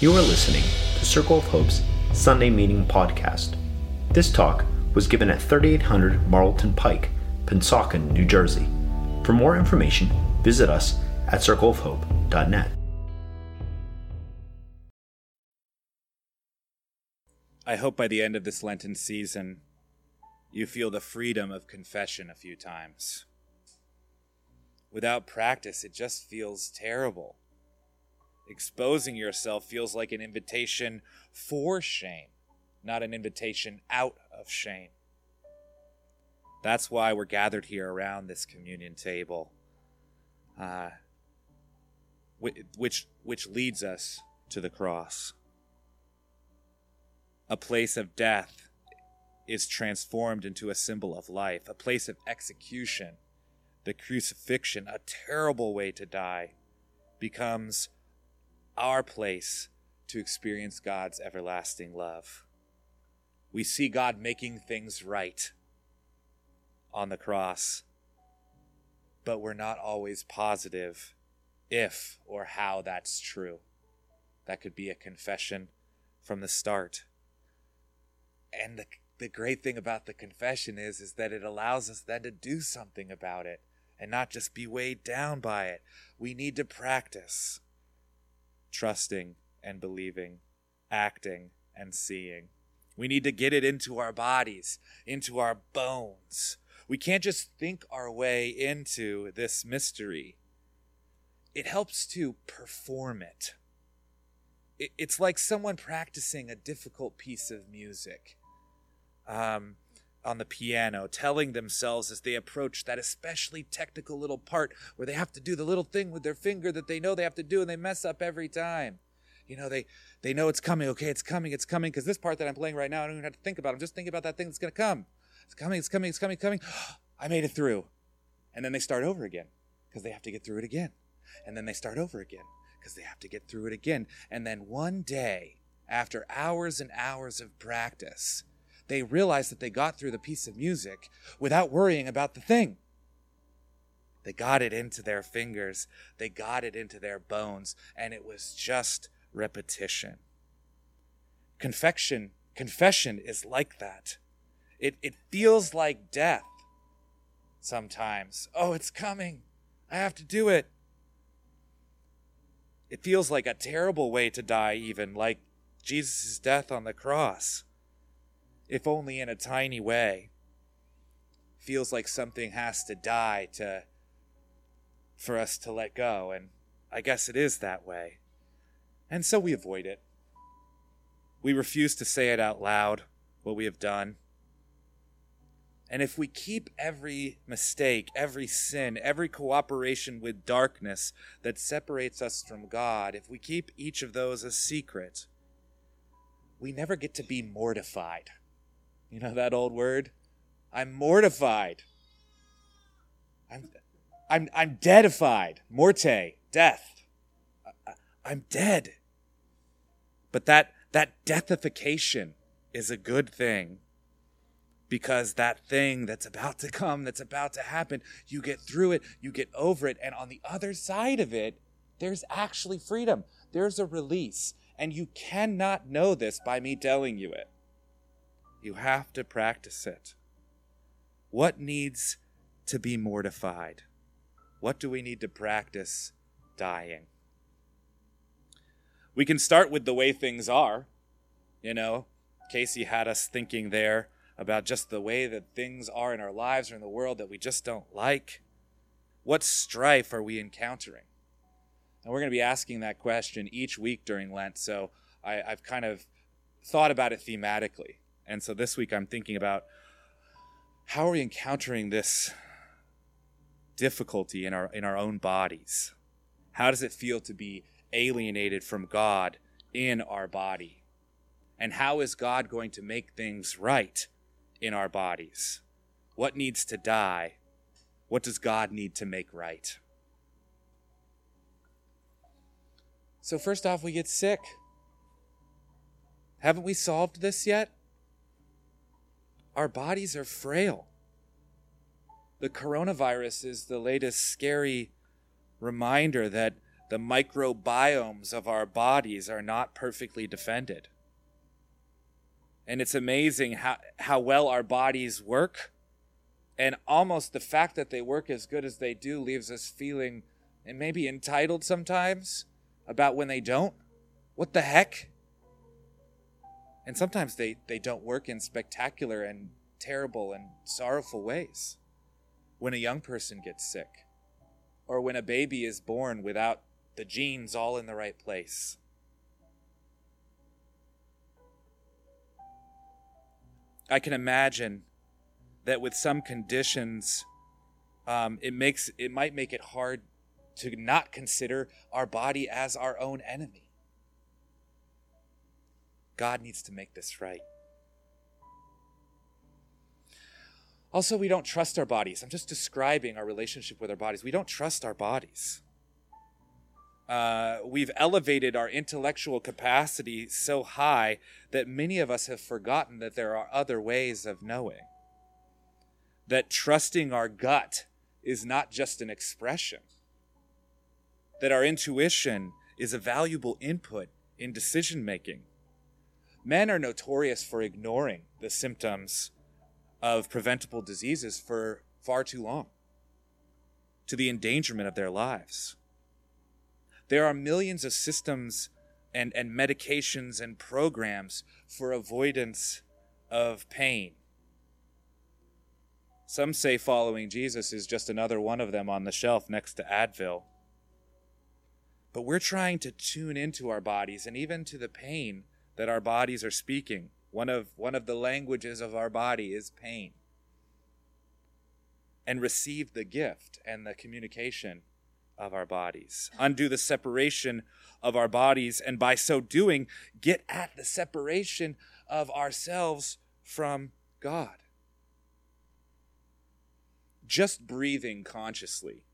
You are listening to Circle of Hope's Sunday Meeting Podcast. This talk was given at 3800 Marlton Pike, Pennsauken, New Jersey. For more information, visit us at circleofhope.net. I hope by the end of this Lenten season, you feel the freedom of confession a few times. Without practice, it just feels terrible. Exposing yourself feels like an invitation for shame, not an invitation out of shame. That's why we're gathered here around this communion table, uh, which, which leads us to the cross. A place of death is transformed into a symbol of life, a place of execution. The crucifixion, a terrible way to die, becomes our place to experience God's everlasting love. We see God making things right on the cross, but we're not always positive if or how that's true. That could be a confession from the start. And the, the great thing about the confession is, is that it allows us then to do something about it and not just be weighed down by it. We need to practice trusting and believing, acting and seeing. We need to get it into our bodies, into our bones. We can't just think our way into this mystery. It helps to perform it. It's like someone practicing a difficult piece of music um, on the piano, telling themselves as they approach that especially technical little part where they have to do the little thing with their finger that they know they have to do and they mess up every time. You know, they they know it's coming. Okay, it's coming. It's coming. Because this part that I'm playing right now, I don't even have to think about. I'm just thinking about that thing that's gonna come. It's coming. It's coming. It's coming. Coming. I made it through. And then they start over again because they have to get through it again. And then they start over again because they have to get through it again. And then one day, after hours and hours of practice, they realized that they got through the piece of music without worrying about the thing. They got it into their fingers, they got it into their bones, and it was just repetition. Confection, confession is like that. It, it feels like death sometimes. Oh, it's coming. I have to do it. It feels like a terrible way to die, even like Jesus' death on the cross if only in a tiny way. Feels like something has to die to for us to let go, and I guess it is that way. And so we avoid it. We refuse to say it out loud, what we have done. And if we keep every mistake, every sin, every cooperation with darkness that separates us from God, if we keep each of those a secret, we never get to be mortified. You know that old word? I'm mortified. I'm, I'm, I'm deadified. Morte, death. I'm dead. But that, that deathification is a good thing because that thing that's about to come, that's about to happen, you get through it, you get over it, and on the other side of it, there's actually freedom. There's a release. And you cannot know this by me telling you it. You have to practice it. What needs to be mortified? What do we need to practice dying? We can start with the way things are. You know, Casey had us thinking there about just the way that things are in our lives or in the world that we just don't like. What strife are we encountering? And we're going to be asking that question each week during Lent. So I, have kind of thought about it thematically. And so this week I'm thinking about how are we encountering this difficulty in our in our own bodies? How does it feel to be alienated from God in our body? And how is God going to make things right in our bodies? What needs to die? What does God need to make right? So, first off, we get sick. Haven't we solved this yet? Our bodies are frail. The coronavirus is the latest scary reminder that the microbiomes of our bodies are not perfectly defended. And it's amazing how, how well our bodies work. And almost the fact that they work as good as they do leaves us feeling and maybe entitled sometimes about when they don't. What the heck? And sometimes they, they don't work in spectacular and terrible and sorrowful ways. When a young person gets sick, or when a baby is born without the genes all in the right place. I can imagine that with some conditions, um, it makes it might make it hard to not consider our body as our own enemy. God needs to make this right. Also, we don't trust our bodies. I'm just describing our relationship with our bodies. We don't trust our bodies. Uh, we've elevated our intellectual capacity so high that many of us have forgotten that there are other ways of knowing. That trusting our gut is not just an expression, that our intuition is a valuable input in decision making. Men are notorious for ignoring the symptoms of preventable diseases for far too long, to the endangerment of their lives. There are millions of systems and, and medications and programs for avoidance of pain. Some say following Jesus is just another one of them on the shelf next to Advil. But we're trying to tune into our bodies and even to the pain that our bodies are speaking. One of, one of the languages of our body is pain. And receive the gift and the communication of our bodies, undo the separation of our bodies, and by so doing, get at the separation of ourselves from God. Just breathing consciously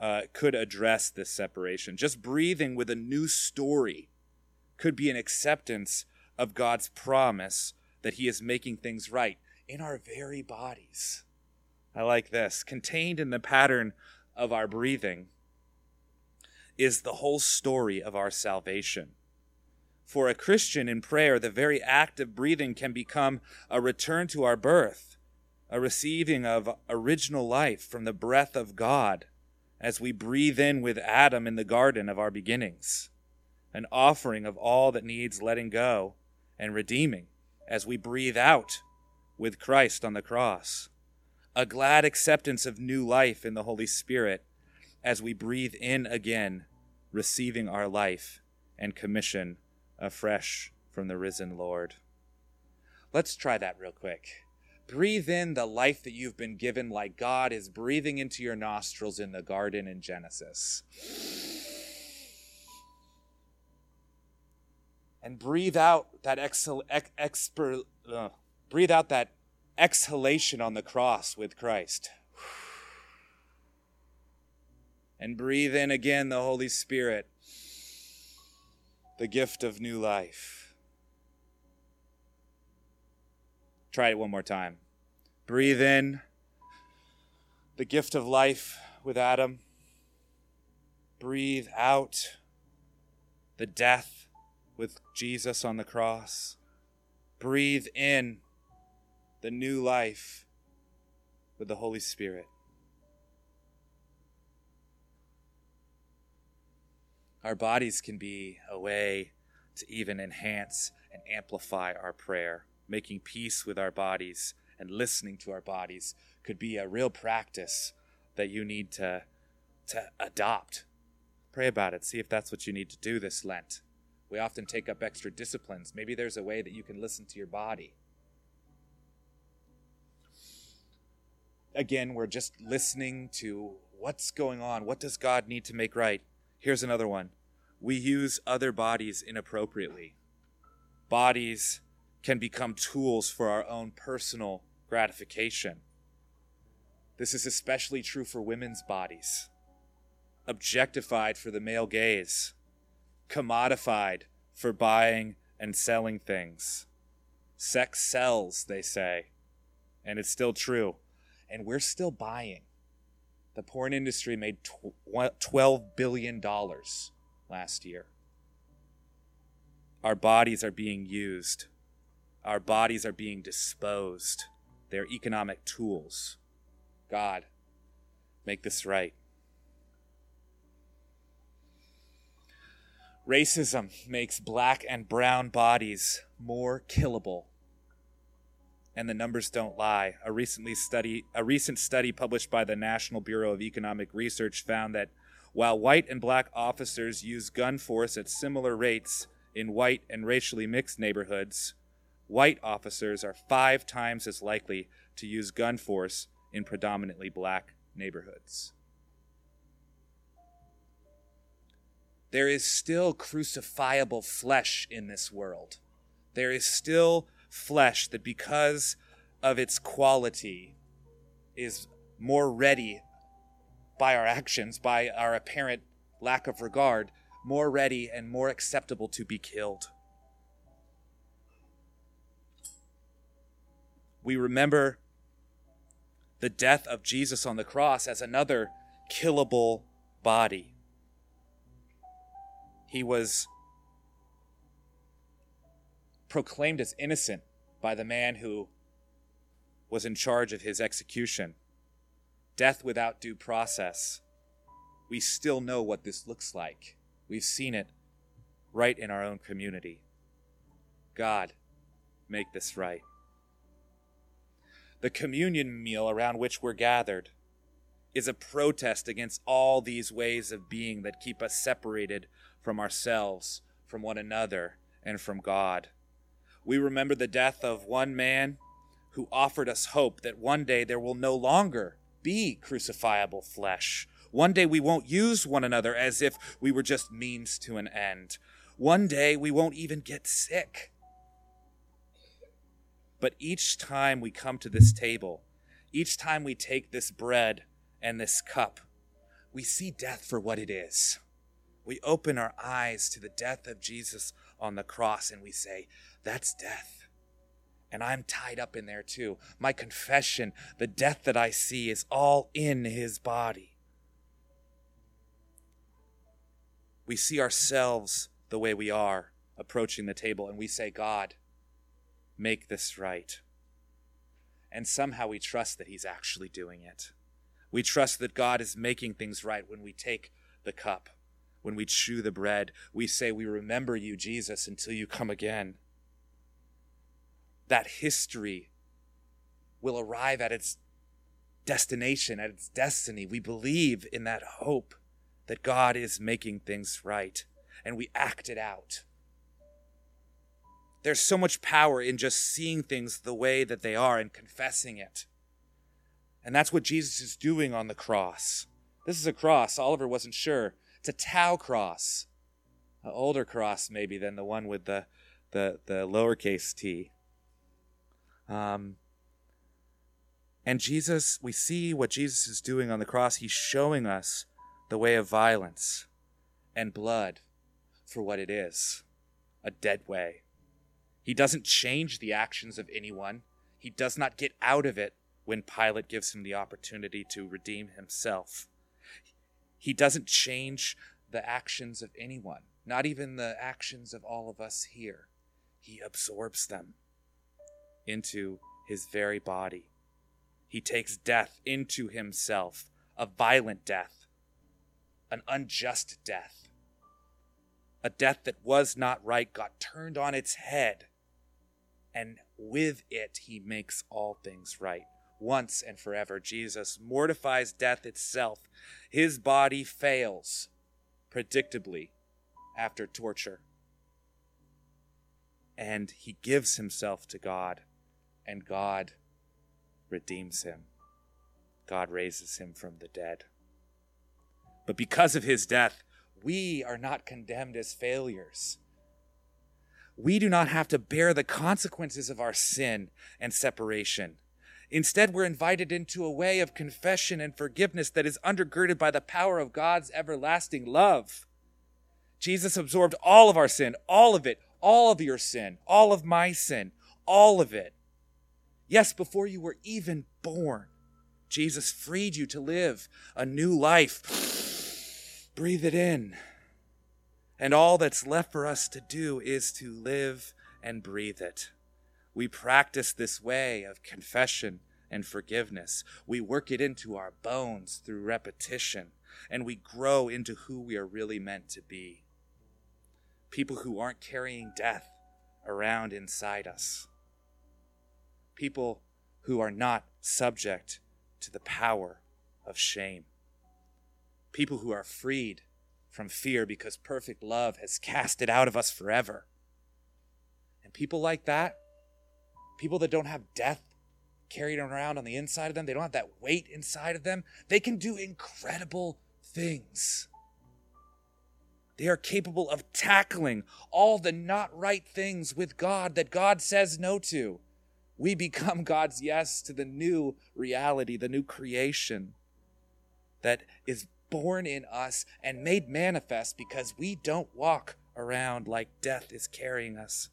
uh, could address this separation. Just breathing with a new story could be an acceptance of God's promise that He is making things right in our very bodies. I like this. Contained in the pattern of our breathing is the whole story of our salvation. For a Christian in prayer, the very act of breathing can become a return to our birth, a receiving of original life from the breath of God as we breathe in with Adam in the garden of our beginnings, an offering of all that needs letting go and redeeming as we breathe out with Christ on the cross, a glad acceptance of new life in the Holy Spirit as we breathe in again, receiving our life and commission afresh from the risen Lord. Let's try that real quick. Breathe in the life that you've been given, like God is breathing into your nostrils in the garden in Genesis. And breathe out that exhal- ex- exper- uh, breathe out that exhalation on the cross with Christ and breathe in again the Holy Spirit, the gift of new life. Try it one more time. Breathe in the gift of life with Adam. Breathe out the death with Jesus on the cross. Breathe in the new life with the Holy Spirit. Our bodies can be a way to even enhance and amplify our prayer. Making peace with our bodies and listening to our bodies could be a real practice that you need to, to adopt. Pray about it. See if that's what you need to do this Lent. We often take up extra disciplines. Maybe there's a way that you can listen to your body. Again, we're just listening to what's going on. What does God need to make right? Here's another one we use other bodies inappropriately. Bodies can become tools for our own personal gratification. This is especially true for women's bodies, objectified for the male gaze, commodified for buying and selling things. Sex sells, they say, and it's still true. And we're still buying the porn industry made $12 billion last year. Our bodies are being used, our bodies are being disposed. They're economic tools. God, make this right. Racism makes black and brown bodies more killable. And the numbers don't lie. A recently study a recent study published by the National Bureau of Economic Research found that while white and black officers use gun force at similar rates in white and racially mixed neighborhoods, white officers are 5 times as likely to use gun force in predominantly black neighborhoods. There is still crucifiable flesh in this world. There is still flesh that, because of its quality, is more ready by our actions, by our apparent lack of regard, more ready and more acceptable to be killed. We remember the death of Jesus on the cross as another killable body he was proclaimed as innocent by the man who was in charge of his execution. Death without due process. We still know what this looks like. We've seen it right in our own community. God, make this right. The communion meal around which we're gathered is a protest against all these ways of being that keep us separated from ourselves, from one another, and from God. We remember the death of one man who offered us hope that one day there will no longer be crucifiable flesh. One day we won't use one another as if we were just means to an end. One day we won't even get sick. But each time we come to this table, each time we take this bread and this cup, we see death for what it is we open our eyes to the death of Jesus on the cross and we say, That's death. And I'm tied up in there too. My confession, the death that I see, is all in his body. We see ourselves the way we are approaching the table and we say, God, make this right. And somehow we trust that He's actually doing it. We trust that God is making things right when we take the cup when we chew the bread, we say, We remember you, Jesus, until you come again. That history will arrive at its destination, at its destiny. We believe in that hope that God is making things right, and we act it out. There's so much power in just seeing things the way that they are and confessing it. And that's what Jesus is doing on the cross. This is a cross. Oliver wasn't sure. It's a tau cross, an older cross maybe than the one with the the the lowercase t. Um, and Jesus, we see what Jesus is doing on the cross. He's showing us the way of violence and blood for what it is a dead way. He doesn't change the actions of anyone, he does not get out of it when Pilate gives him the opportunity to redeem himself. He doesn't change the actions of anyone, not even the actions of all of us here. He absorbs them into his very body. He takes death into himself, a violent death, an unjust death, a death that was not right, got turned on its head, and with it he makes all things right once and forever. Jesus mortifies death itself. His body fails predictably after torture. And he gives himself to God, and God redeems him. God raises him from the dead. But because of his death, we are not condemned as failures. We do not have to bear the consequences of our sin and separation. Instead, we're invited into a way of confession and forgiveness that is undergirded by the power of God's everlasting love. Jesus absorbed all of our sin, all of it, all of your sin, all of my sin, all of it. Yes, before you were even born, Jesus freed you to live a new life. Breathe it in. And all that's left for us to do is to live and breathe it. We practice this way of confession and forgiveness. We work it into our bones through repetition, and we grow into who we are really meant to be. People who aren't carrying death around inside us. People who are not subject to the power of shame. People who are freed from fear because perfect love has cast it out of us forever. And people like that people that don't have death carried around on the inside of them, they don't have that weight inside of them, they can do incredible things. They are capable of tackling all the not right things with God that God says no to. We become God's yes to the new reality, the new creation that is born in us and made manifest because we don't walk around like death is carrying us.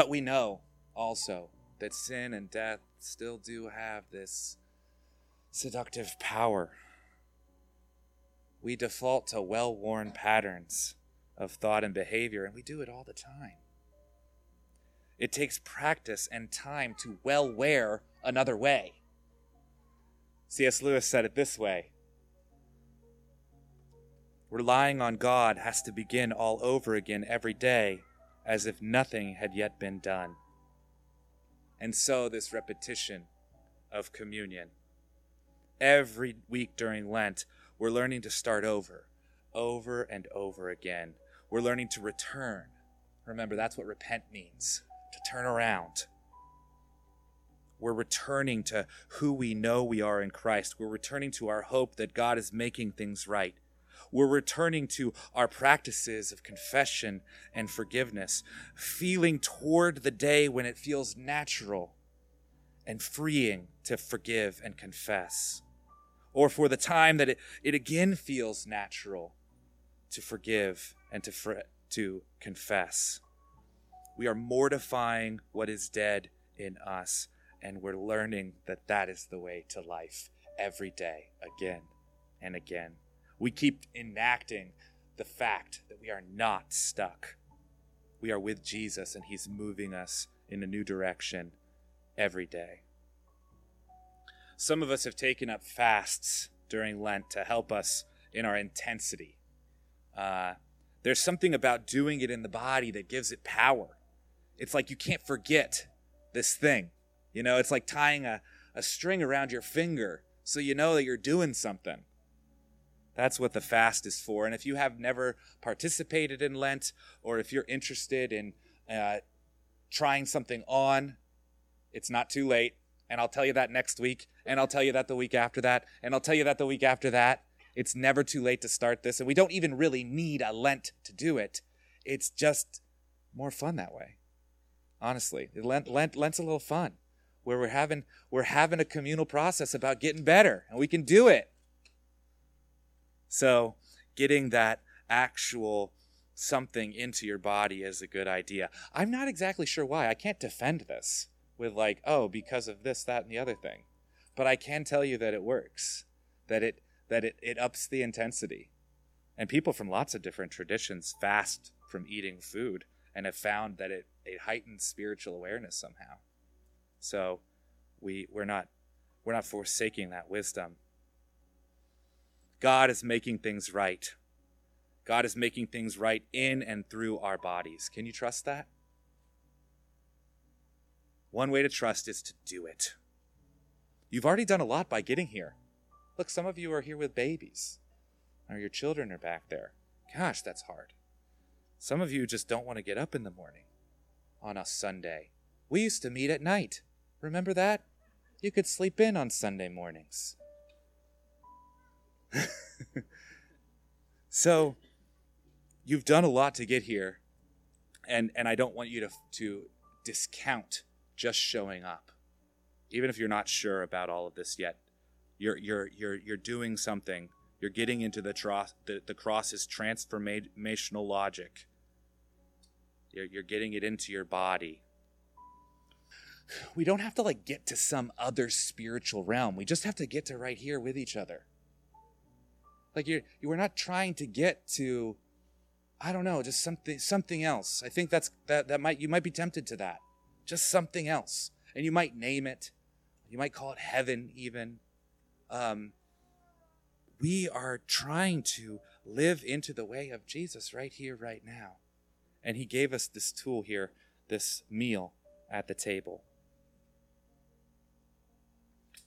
But we know also that sin and death still do have this seductive power. We default to well worn patterns of thought and behavior, and we do it all the time. It takes practice and time to well wear another way. C.S. Lewis said it this way Relying on God has to begin all over again every day as if nothing had yet been done. And so, this repetition of communion. Every week during Lent, we're learning to start over, over and over again. We're learning to return. Remember, that's what repent means to turn around. We're returning to who we know we are in Christ. We're returning to our hope that God is making things right we're returning to our practices of confession and forgiveness, feeling toward the day when it feels natural and freeing to forgive and confess, or for the time that it, it again feels natural to forgive and to, fr- to confess. We are mortifying what is dead in us, and we're learning that that is the way to life every day, again and again we keep enacting the fact that we are not stuck. We are with Jesus and He's moving us in a new direction every day. Some of us have taken up fasts during Lent to help us in our intensity. Uh, there's something about doing it in the body that gives it power. It's like you can't forget this thing. You know, it's like tying a, a string around your finger so you know that you're doing something. That's what the fast is for. And if you have never participated in Lent, or if you're interested in uh, trying something on, it's not too late. And I'll tell you that next week. And I'll tell you that the week after that. And I'll tell you that the week after that. It's never too late to start this. And we don't even really need a Lent to do it. It's just more fun that way. Honestly, Lent, Lent, Lent's a little fun where we're having, we're having a communal process about getting better and we can do it. So, getting that actual something into your body is a good idea. I'm not exactly sure why. I can't defend this with, like, oh, because of this, that, and the other thing. But I can tell you that it works, that it, that it, it ups the intensity. And people from lots of different traditions fast from eating food and have found that it, it heightens spiritual awareness somehow. So we, we're, not, we're not forsaking that wisdom God is making things right. God is making things right in and through our bodies. Can you trust that? One way to trust is to do it. You've already done a lot by getting here. Look, some of you are here with babies, or your children are back there. Gosh, that's hard. Some of you just don't want to get up in the morning on a Sunday. We used to meet at night. Remember that? You could sleep in on Sunday mornings. so you've done a lot to get here and and I don't want you to to discount just showing up. Even if you're not sure about all of this yet, you're you're you're you're doing something. You're getting into the cross the, the cross's transformational logic. You're, you're getting it into your body. We don't have to like get to some other spiritual realm. We just have to get to right here with each other. Like you're you are not trying to get to I don't know, just something something else. I think that's that that might you might be tempted to that. Just something else. And you might name it. You might call it heaven even. Um we are trying to live into the way of Jesus right here right now. And he gave us this tool here, this meal at the table.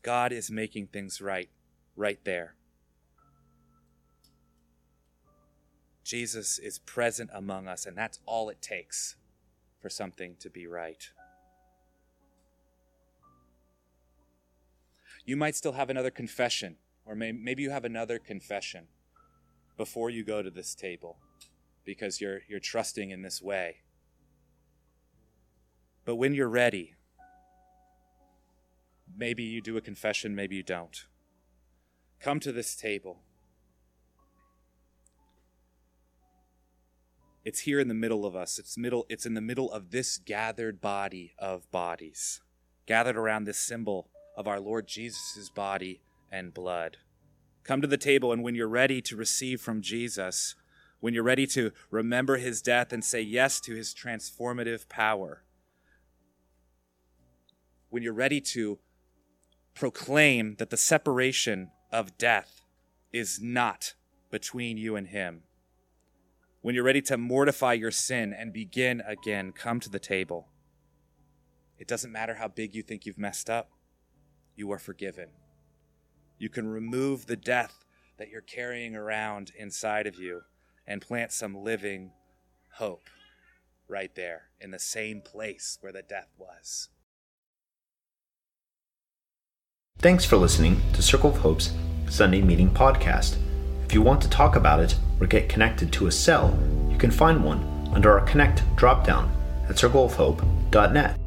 God is making things right right there. Jesus is present among us, and that's all it takes for something to be right. You might still have another confession, or may, maybe you have another confession before you go to this table because you're, you're trusting in this way. But when you're ready, maybe you do a confession, maybe you don't. Come to this table. It's here in the middle of us. It's middle it's in the middle of this gathered body of bodies, gathered around this symbol of our Lord Jesus' body and blood. Come to the table and when you're ready to receive from Jesus, when you're ready to remember his death and say yes to his transformative power, when you're ready to proclaim that the separation of death is not between you and him, when you're ready to mortify your sin and begin again, come to the table. It doesn't matter how big you think you've messed up, you are forgiven. You can remove the death that you're carrying around inside of you and plant some living hope right there in the same place where the death was. Thanks for listening to Circle of Hope's Sunday Meeting Podcast. If you want to talk about it or get connected to a cell, you can find one under our Connect dropdown at circleofhope.net.